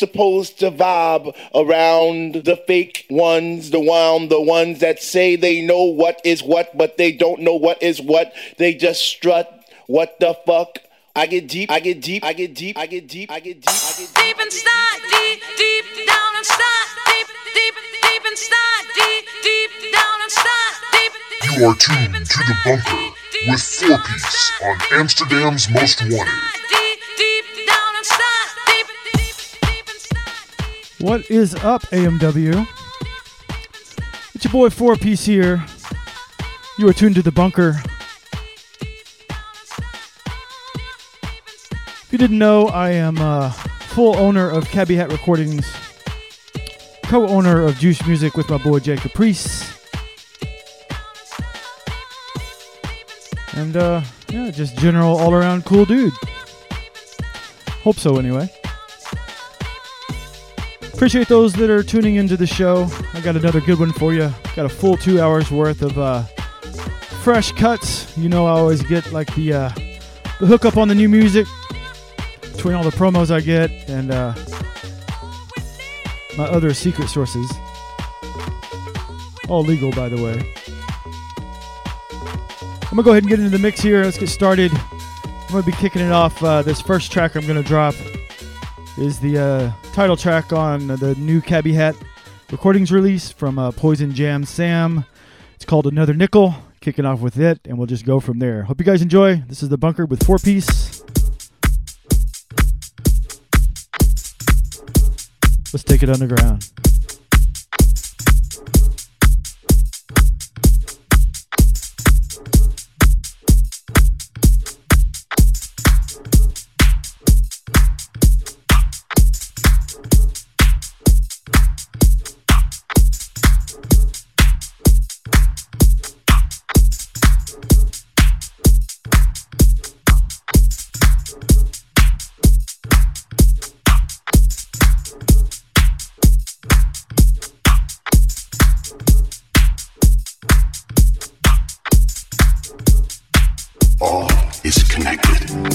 supposed to vibe around the fake ones, the one, the ones that say they know what is what, but they don't know what is what? They just strut. What the fuck? I get deep, I get deep, I get deep, I get deep, I get deep, I get deep. Deep inside, deep, deep down inside, deep, deep, deep inside, deep, deep down inside, deep. You are tuned to the bunker with 4Peace on Amsterdam's Most Wanted. What is up, AMW? It's your boy 4Peace here. You are tuned to the bunker. If you didn't know, I am uh, full owner of Cabbie Hat Recordings, co-owner of Juice Music with my boy J. Caprice, and uh, yeah, just general all-around cool dude. Hope so, anyway. Appreciate those that are tuning into the show. I got another good one for you. Got a full two hours worth of uh, fresh cuts. You know, I always get like the uh, the hookup on the new music between all the promos I get and uh, my other secret sources. All legal, by the way. I'm gonna go ahead and get into the mix here. Let's get started. I'm gonna be kicking it off. Uh, this first track I'm gonna drop is the uh, title track on the new Cabbie Hat recordings release from uh, Poison Jam Sam. It's called Another Nickel. Kicking off with it, and we'll just go from there. Hope you guys enjoy. This is the bunker with 4Peace. Let's take it underground. Is connected.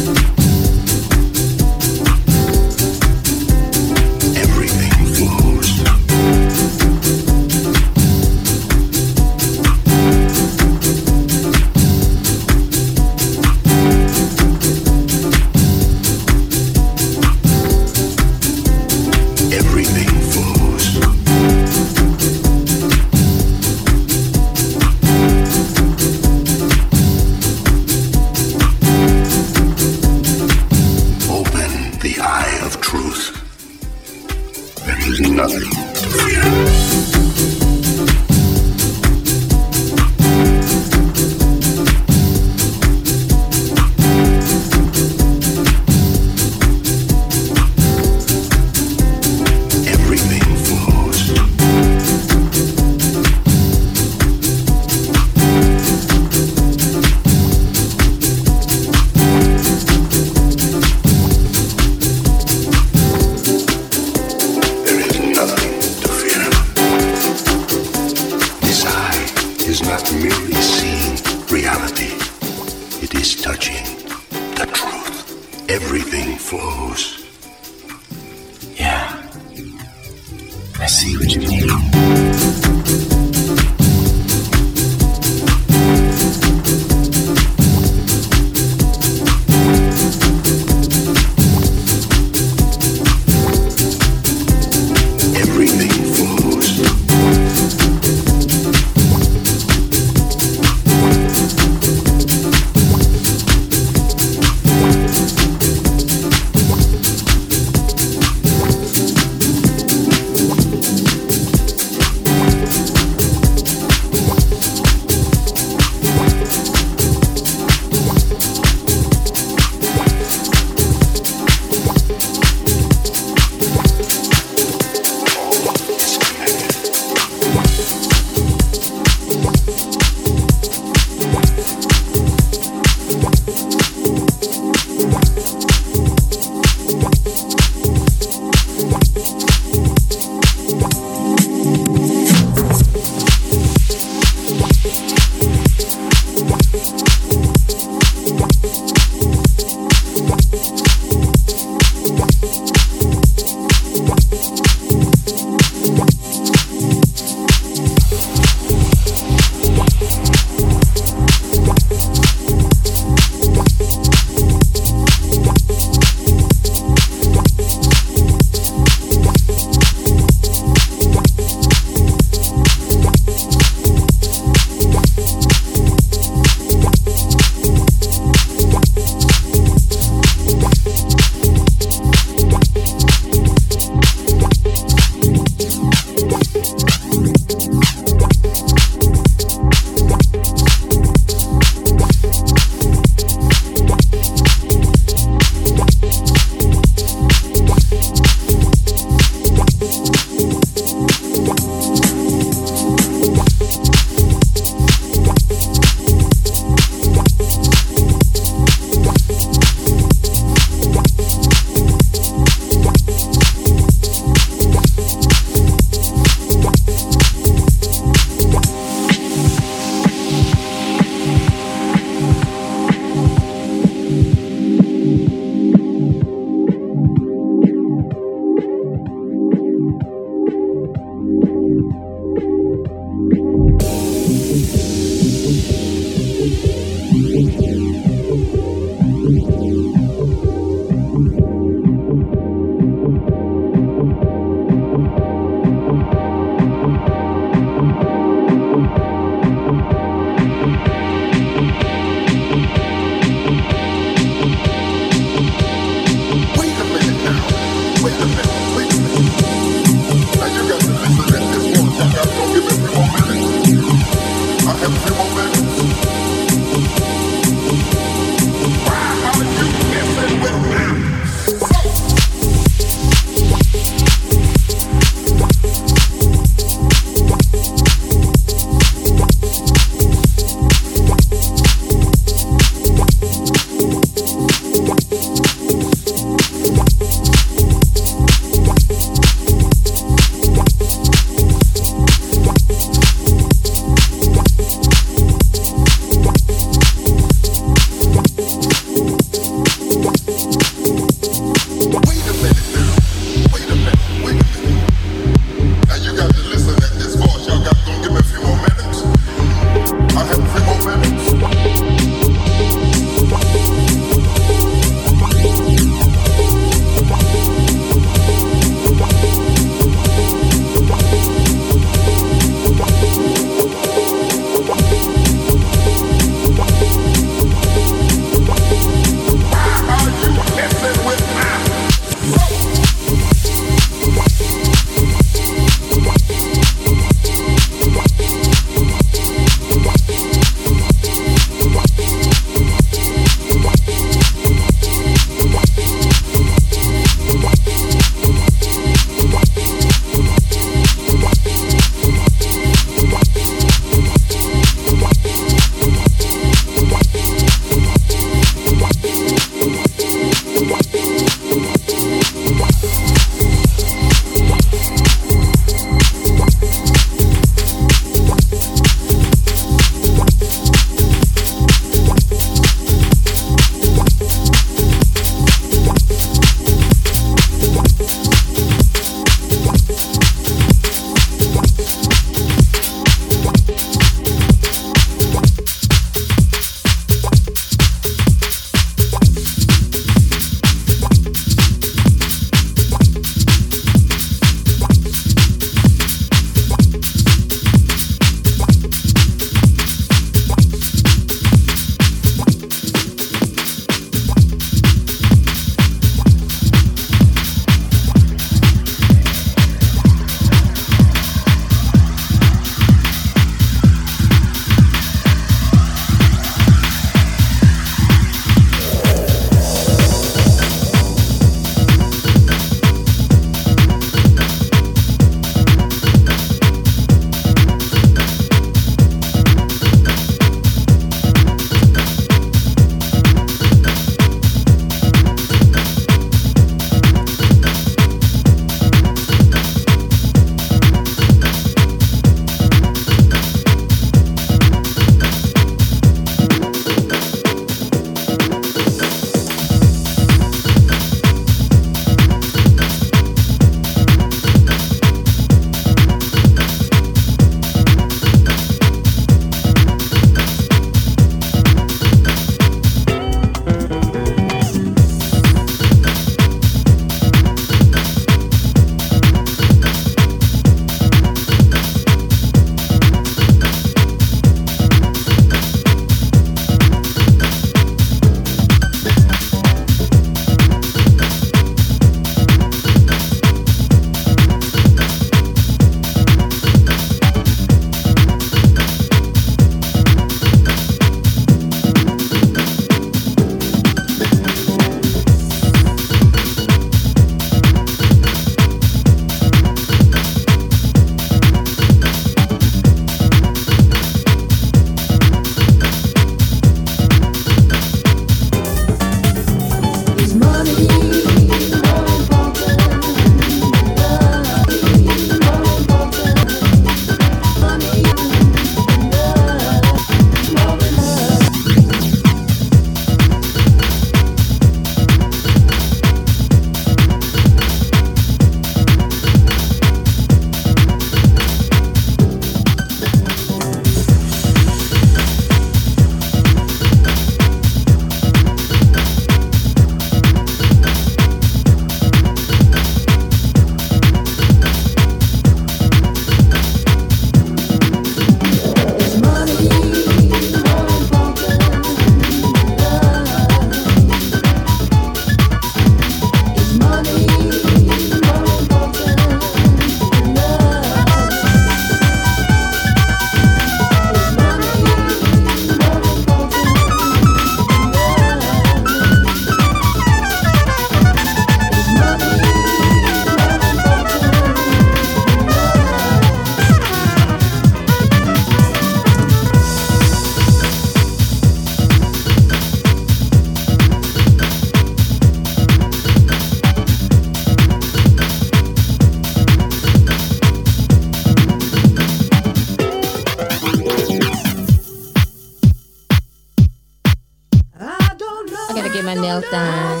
Nails done.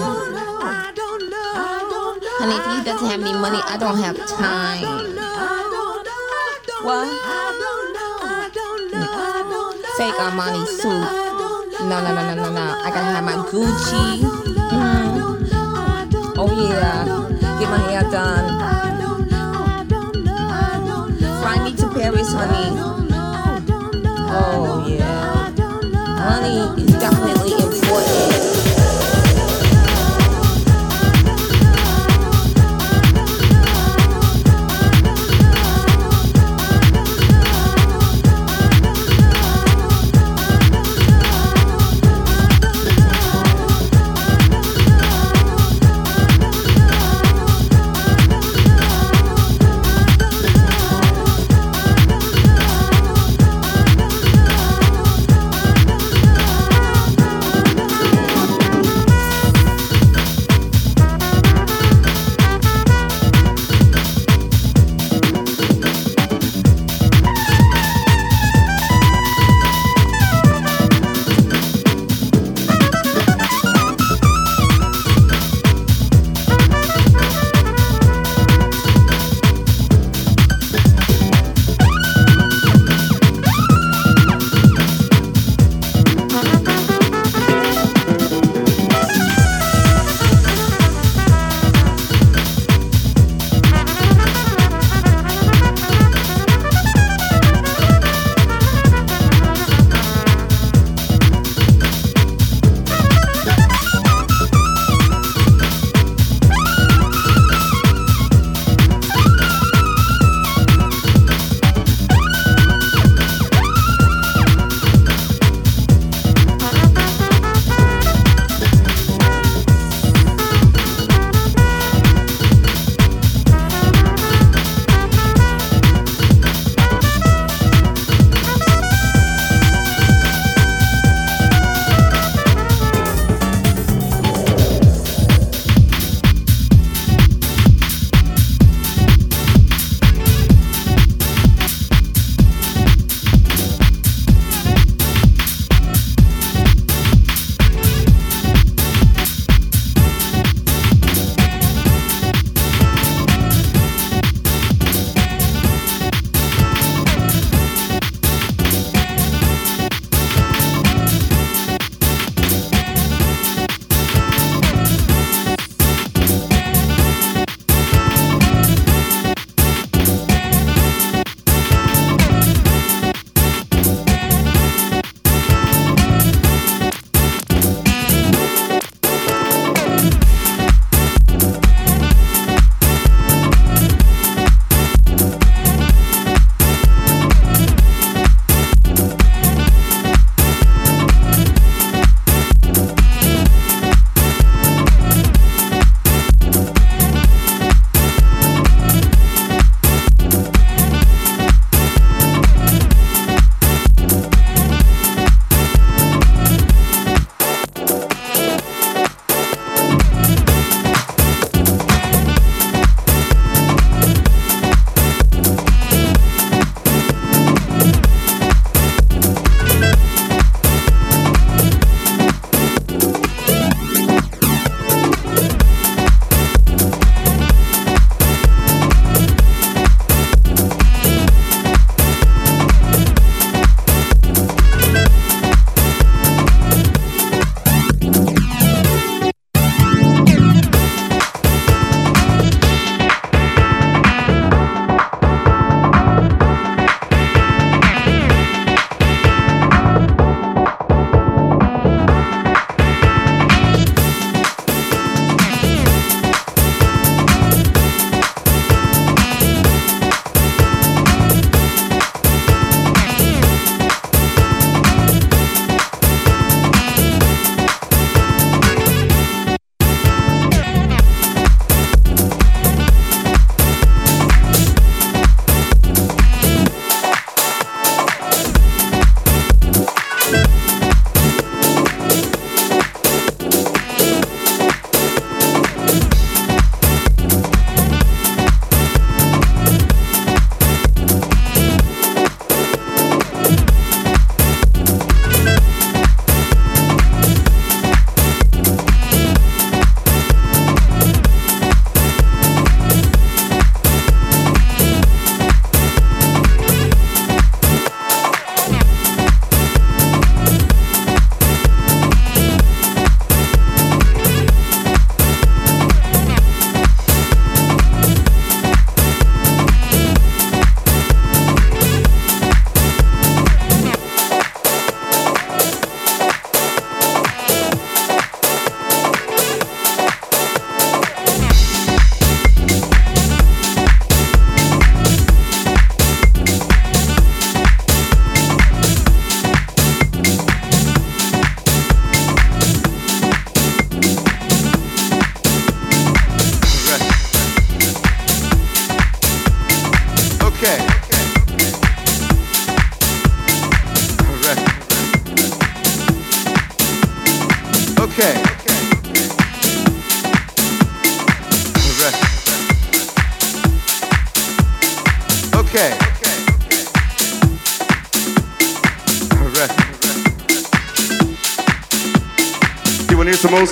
Honey, if he doesn't have any money, I don't have time. What? Fake Armani suit. No, no, no, no, no, no. I gotta have my Gucci. Mm. Oh yeah. Get my hair done. Fly me to Paris, honey. Oh yeah. Money is definitely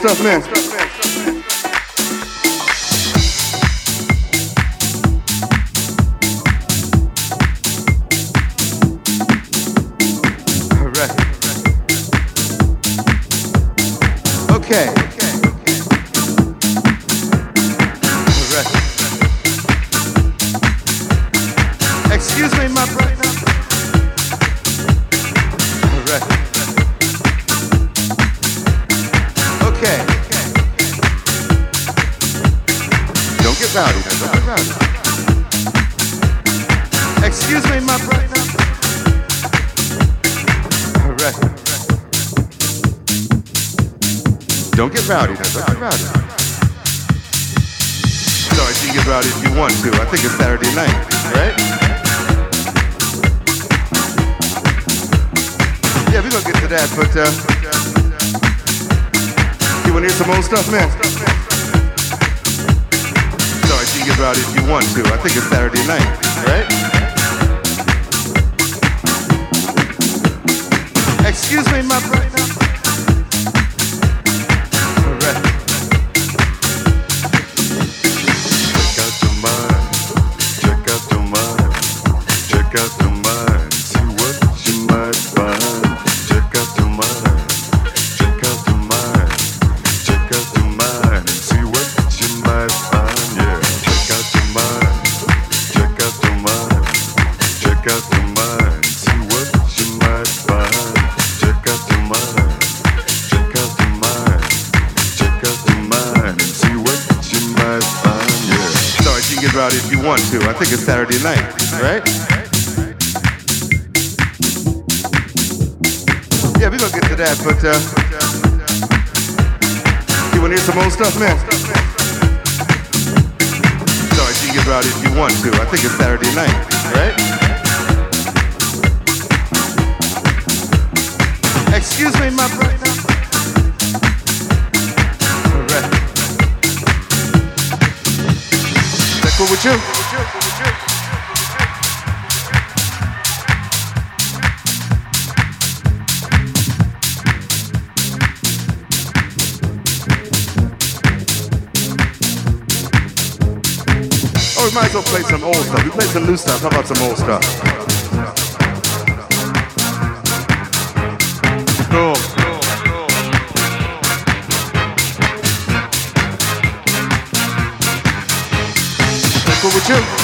stuff, man? Don't get rowdy, man. Don't get rowdy. Sorry, you can get rowdy if you want to. I think it's Saturday night, right? Yeah, we're gonna get to that, but uh, you wanna hear some old stuff, man? Sorry, you can get rowdy if you want to. I think it's Saturday night, right? Excuse me, my brother. Think it's Saturday night, right? Yeah, we're gonna get to that, but uh, you wanna hear some old stuff, man? Sorry, you can get rowdy if you want to. I think it's Saturday night, right? Excuse me, my brother. Alright. Is that cool with you? We might as well play some old stuff. We played some new stuff. How about some old stuff? Cool. Cool with you?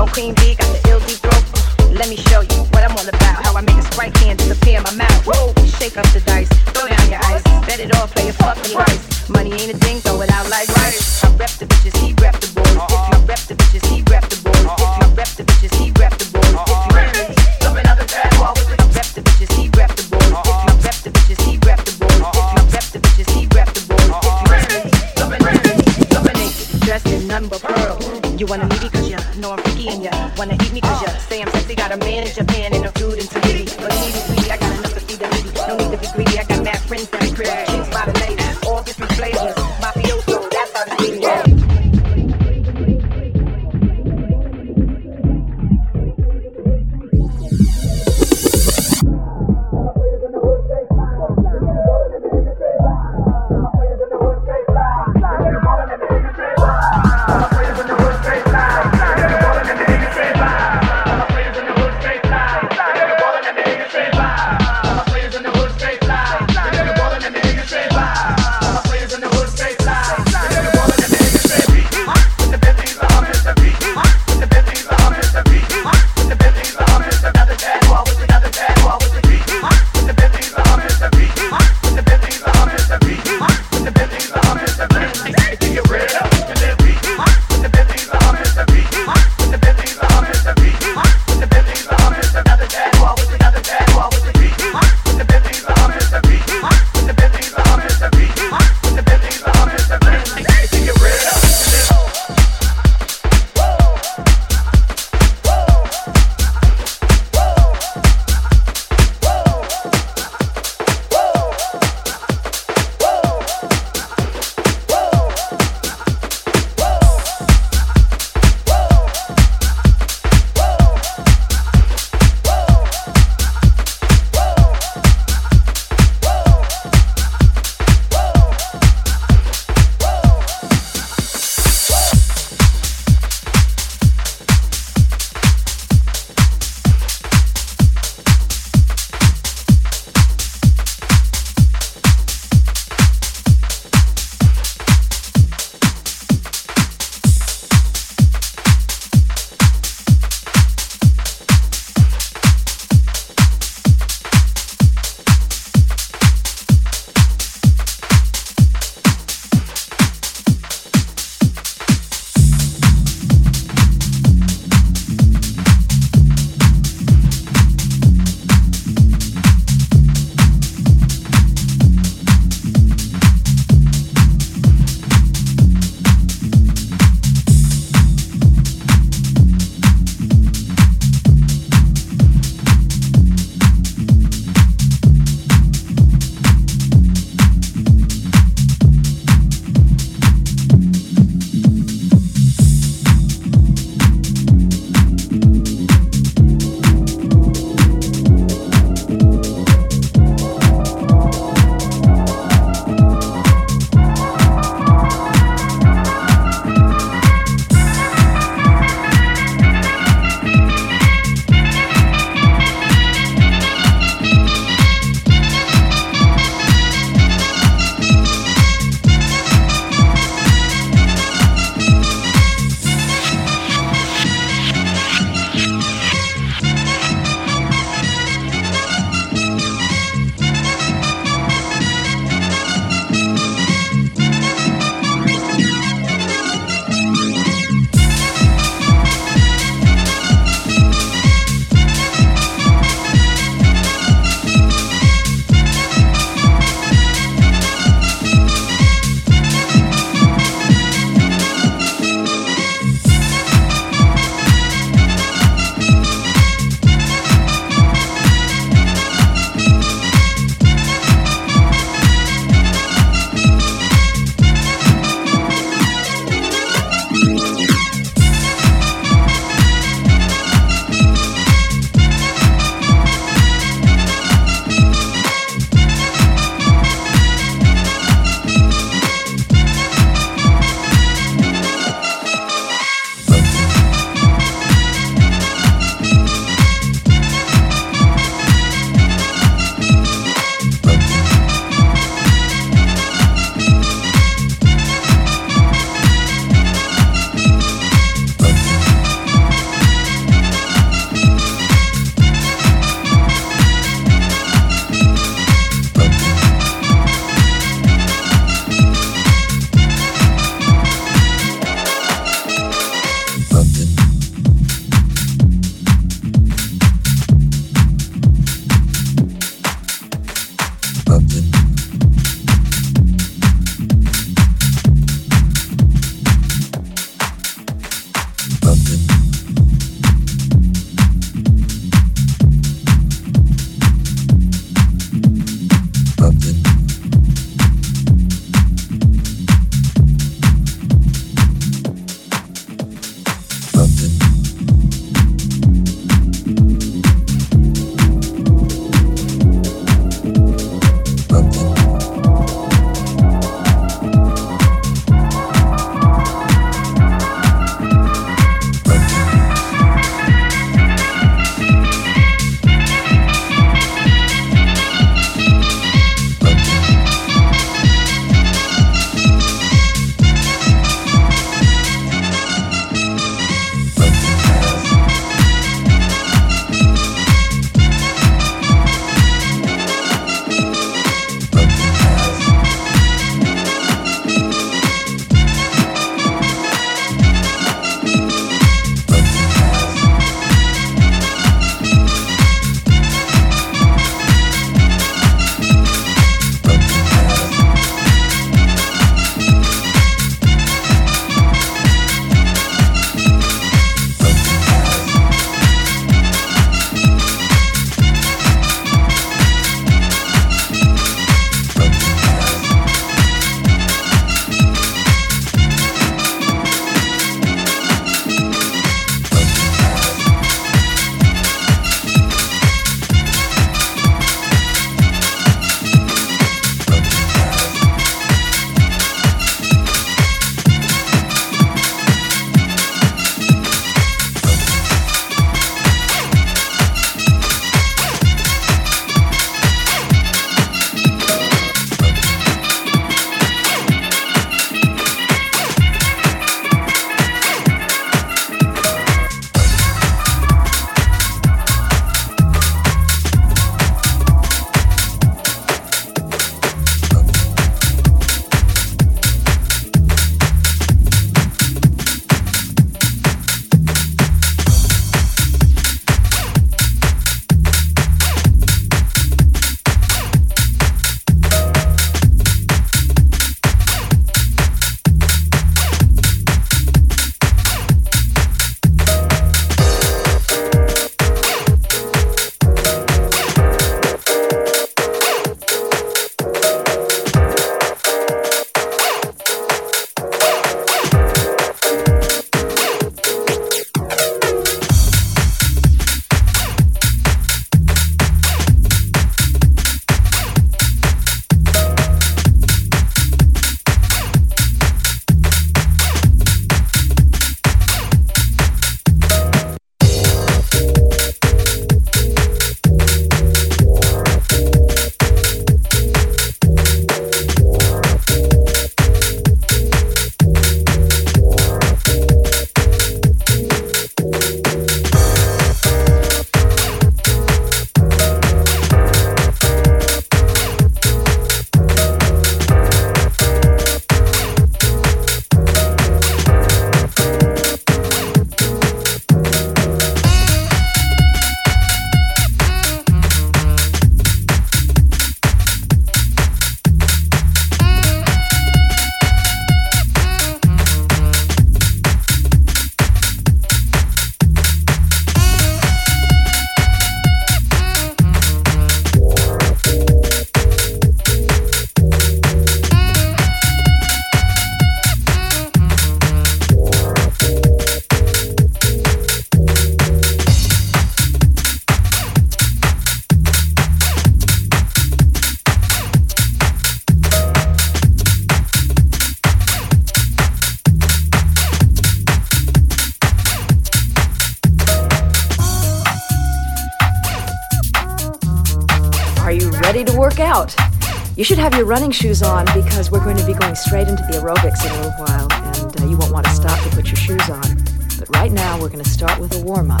Have your running shoes on because we're going to be going straight into the aerobics in a little while, and uh, you won't want to stop to put your shoes on. But right now, we're going to start with a warm up.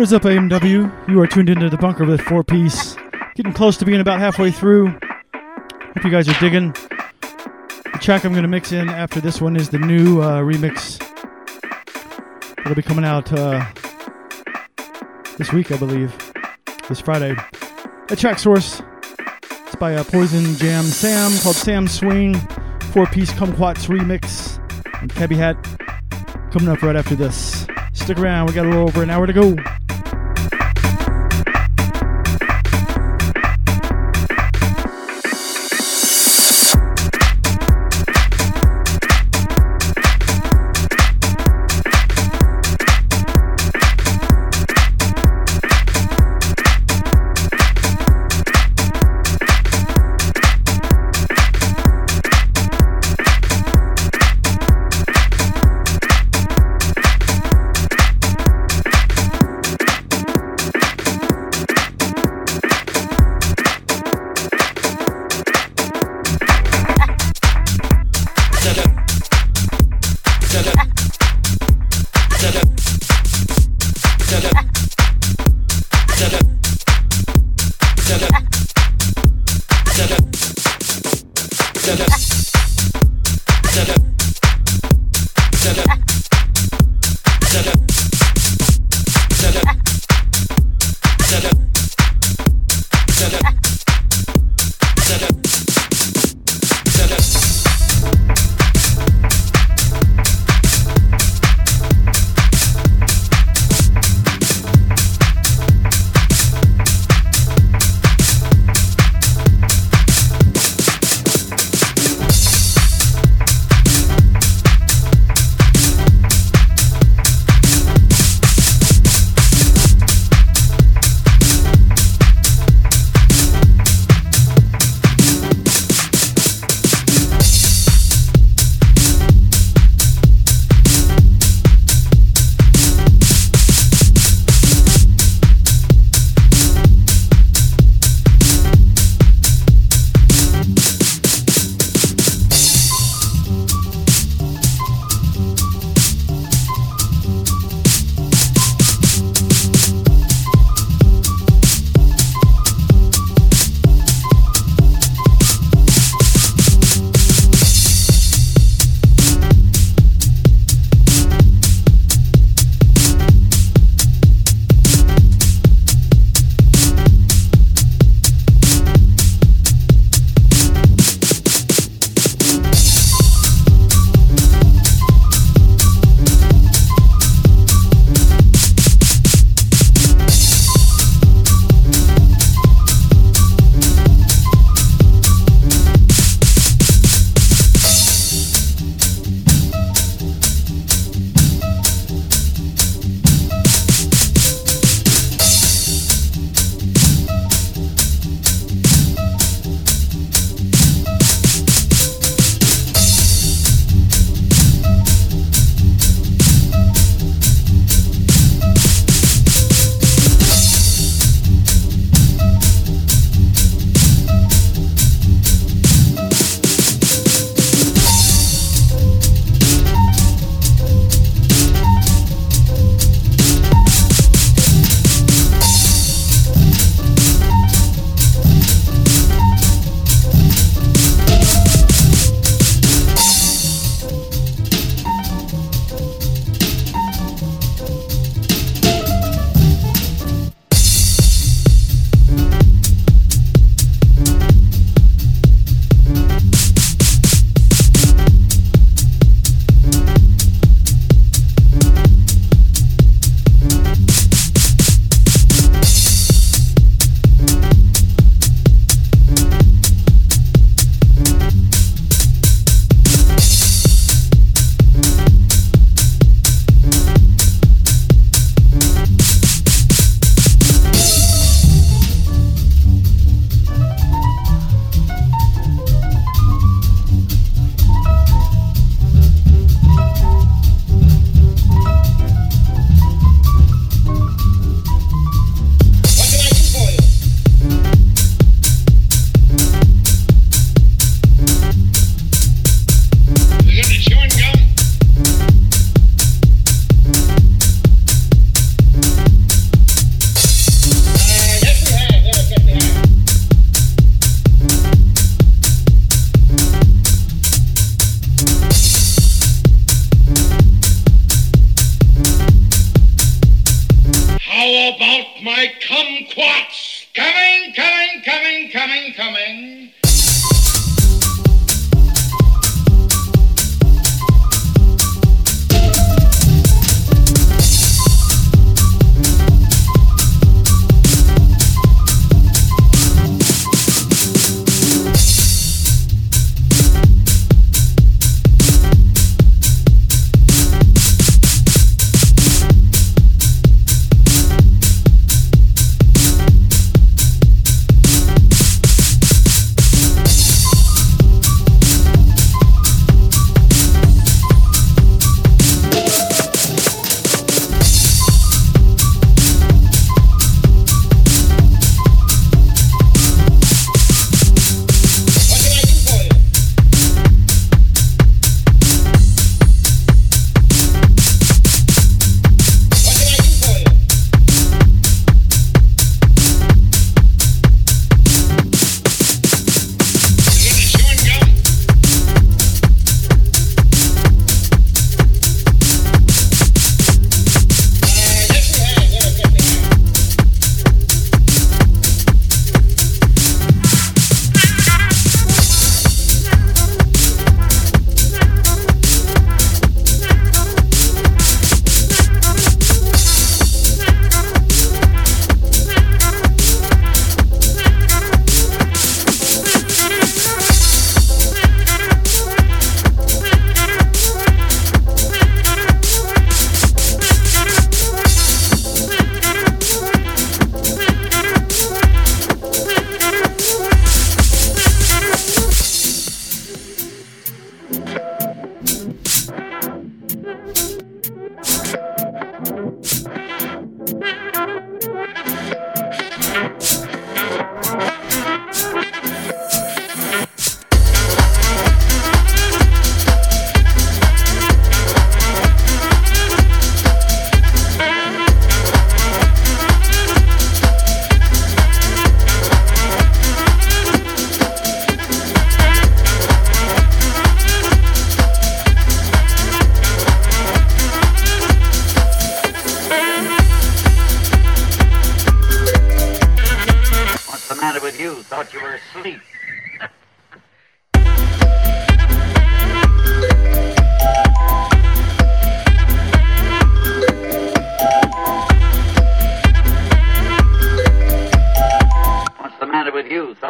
What is up, AMW? You are tuned into the bunker with 4Peace. Getting close to being about halfway through. Hope you guys are digging. The track I'm going to mix in after this one is the new uh, remix. It'll be coming out uh, this week, I believe. This Friday. A track source. It's by uh, Poison Jam Sam called Sam Swing. 4Peace Kumquats remix. And Cabbie Hat coming up right after this. Stick around, we got a little over an hour to go.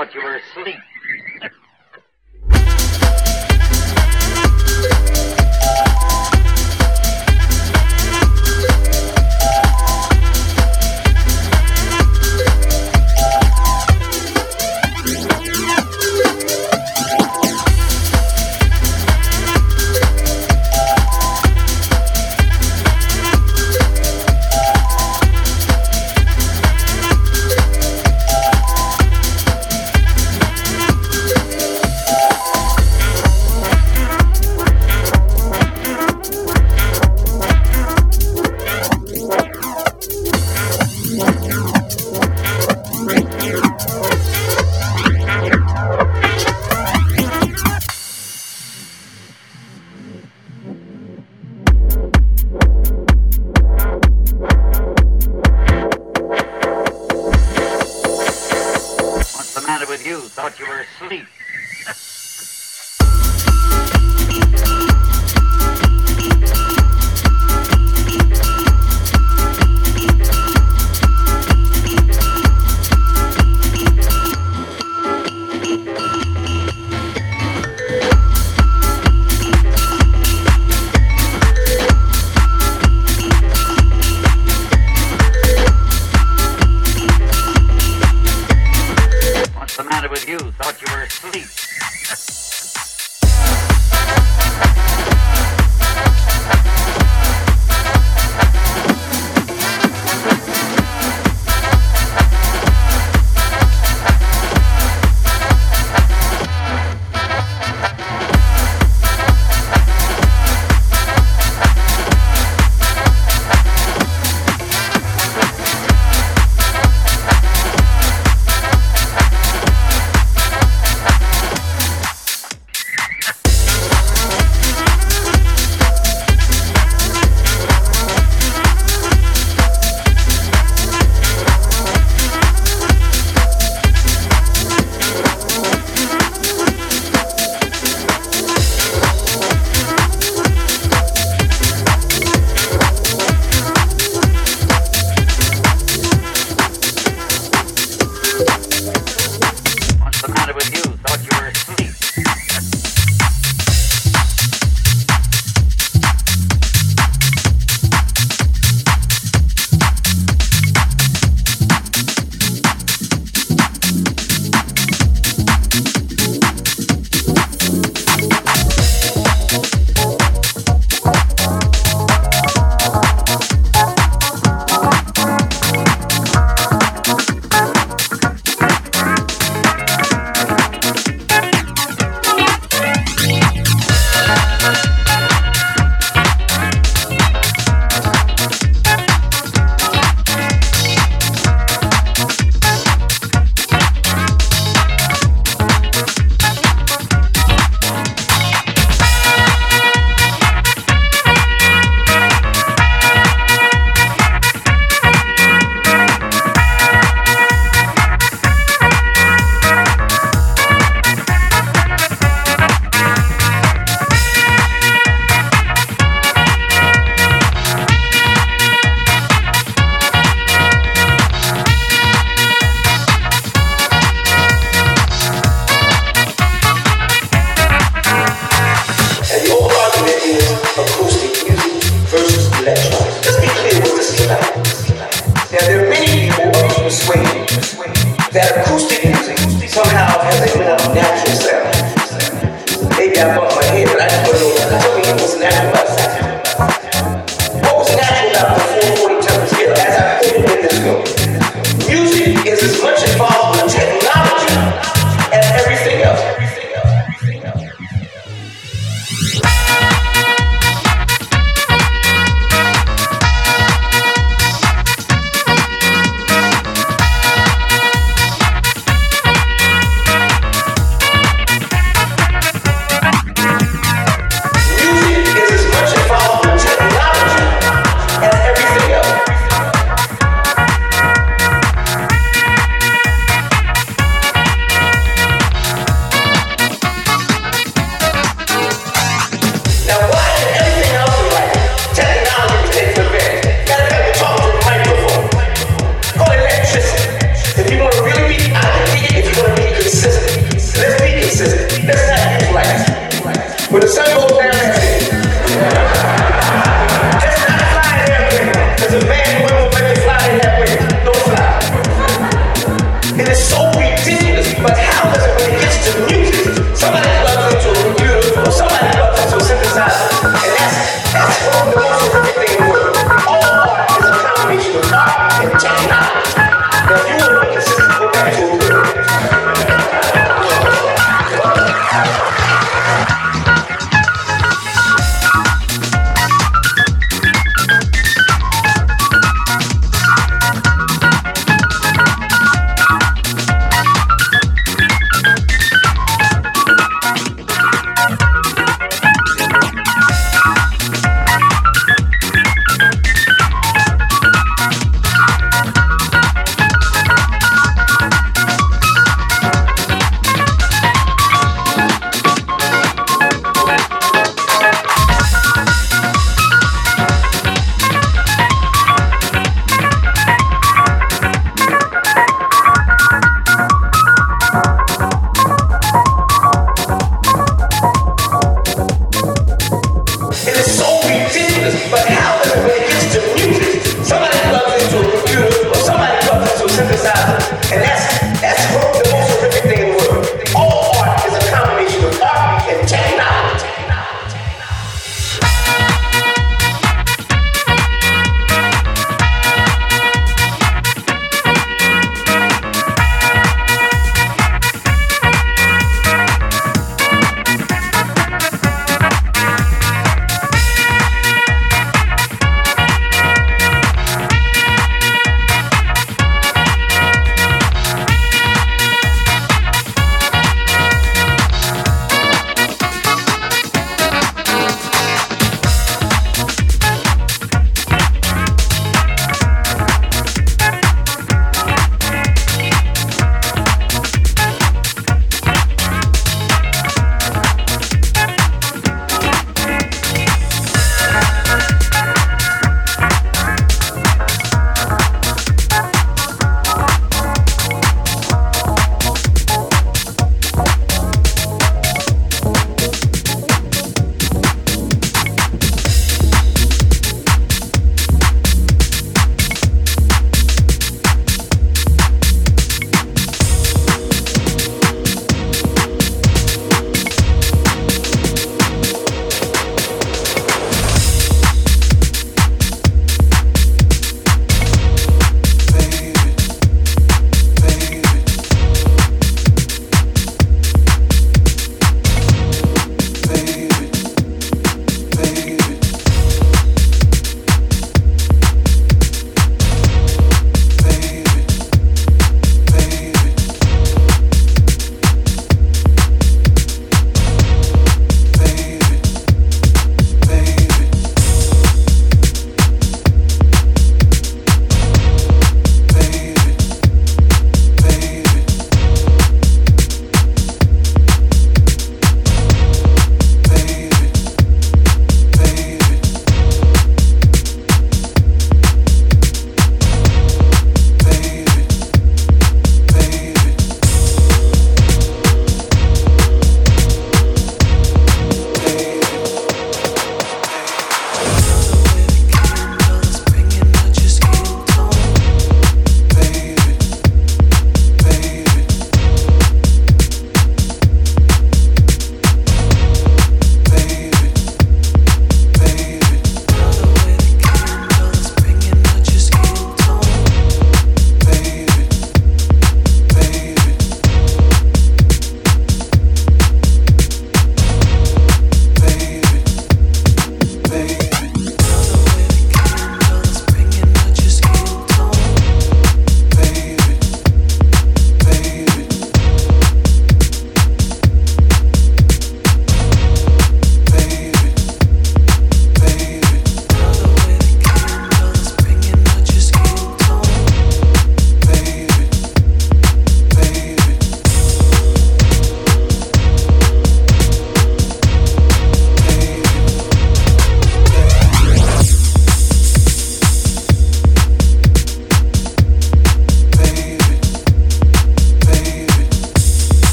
thought you were asleep.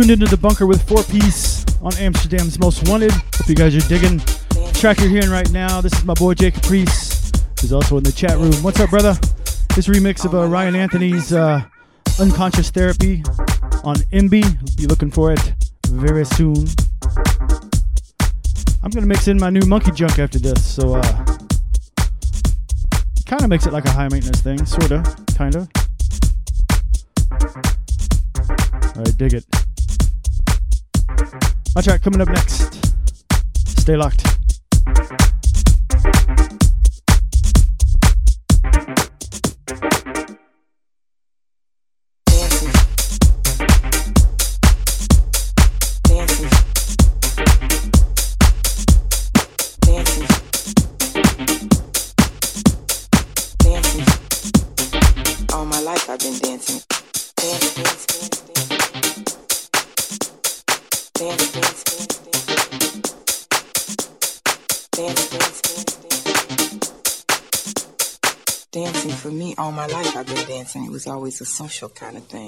Tuned into the bunker with 4Peace on Amsterdam's Most Wanted. Hope you guys are digging the track you're hearing right now. This is my boy J. Caprice, who's also in the chat room. What's up, brother? This remix of uh, Ryan Anthony's uh, Unconscious Therapy on Emby. Be looking for it very soon. I'm gonna mix in my new monkey junk after this, so uh, kind of makes it like a high maintenance thing, sorta, kinda. Right, dig it. My track coming up next. Stay locked. Dancing for me all my life I've been dancing. It was always a social kind of thing.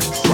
Phoenix.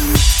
It back.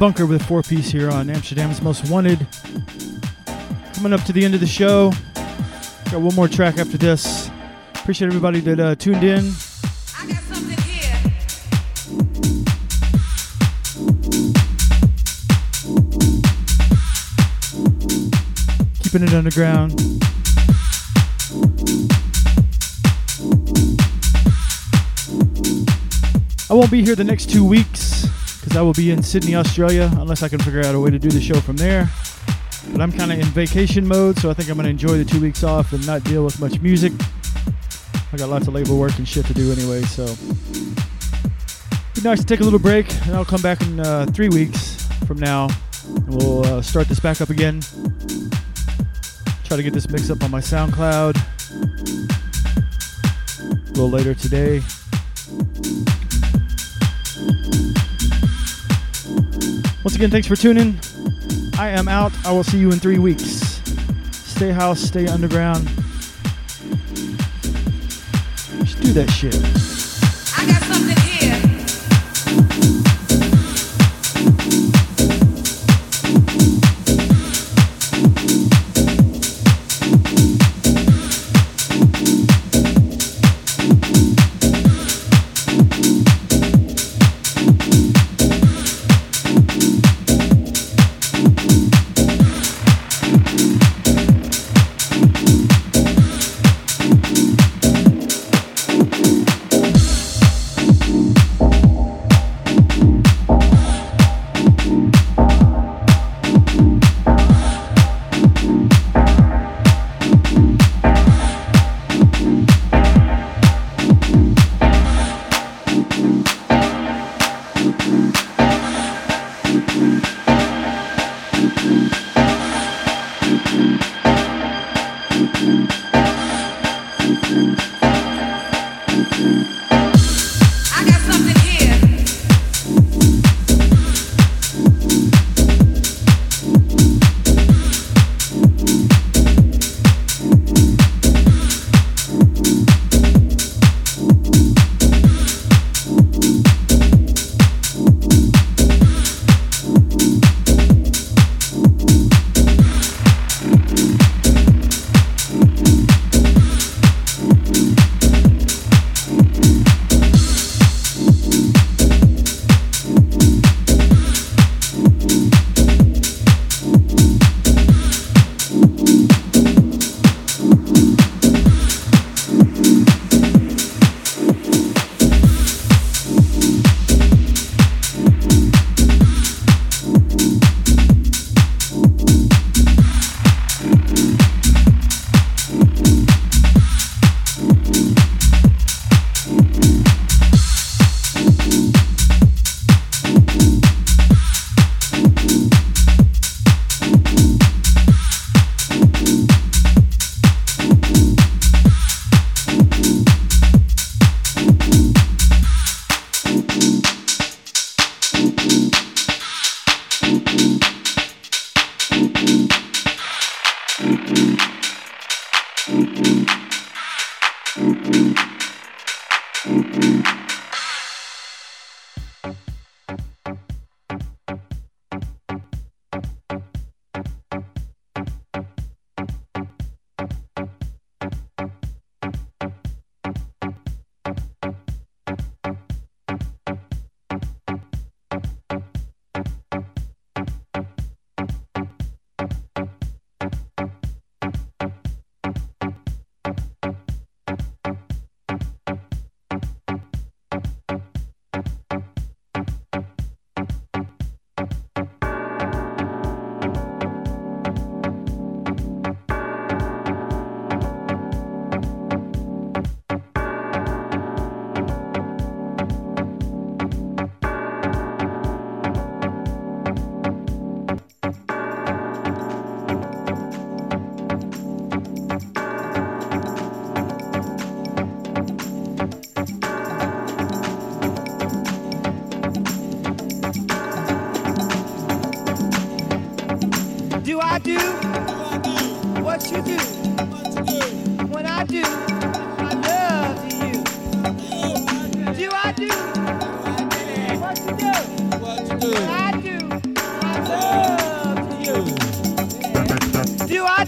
Bunker with 4Peace here on Amsterdam's Most Wanted. Coming up to the end of the show. Got one more track after this. Appreciate everybody that uh, tuned in. Keeping it underground. I won't be here the next two weeks because I will be in Sydney, Australia, unless I can figure out a way to do the show from there. But I'm kind of in vacation mode, so I think I'm going to enjoy the two weeks off and not deal with much music. I got lots of label work and shit to do anyway, so be nice to take a little break, and I'll come back in uh, three weeks from now, and we'll uh, start this back up again. Try to get this mix up on my SoundCloud a little later today. Again, thanks for tuning. I am out. I will see you in three weeks. Stay house, stay underground. Just do that shit.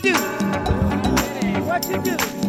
do? What you do?